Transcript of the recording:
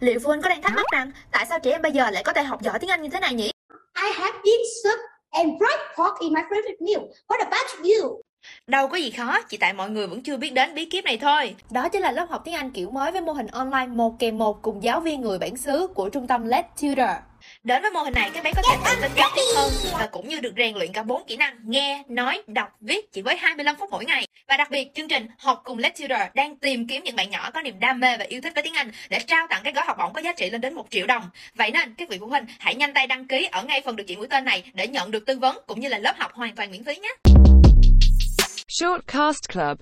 Liệu phụ huynh có đang thắc mắc rằng tại sao trẻ em bây giờ lại có thể học giỏi tiếng Anh như thế này nhỉ? I have bean soup and fried pork in my favorite meal. What about you? Đâu có gì khó, chỉ tại mọi người vẫn chưa biết đến bí kíp này thôi. Đó chính là lớp học tiếng Anh kiểu mới với mô hình online một kèm một cùng giáo viên người bản xứ của trung tâm Let Tutor. Đến với mô hình này, các bé có thể tự tin giao tiếp hơn và cũng như được rèn luyện cả bốn kỹ năng nghe, nói, đọc, viết chỉ với 25 phút mỗi ngày. Và đặc biệt, chương trình Học cùng Let's Tutor đang tìm kiếm những bạn nhỏ có niềm đam mê và yêu thích với tiếng Anh để trao tặng cái gói học bổng có giá trị lên đến 1 triệu đồng. Vậy nên, các vị phụ huynh hãy nhanh tay đăng ký ở ngay phần được chỉ mũi tên này để nhận được tư vấn cũng như là lớp học hoàn toàn miễn phí nhé. Shortcast Club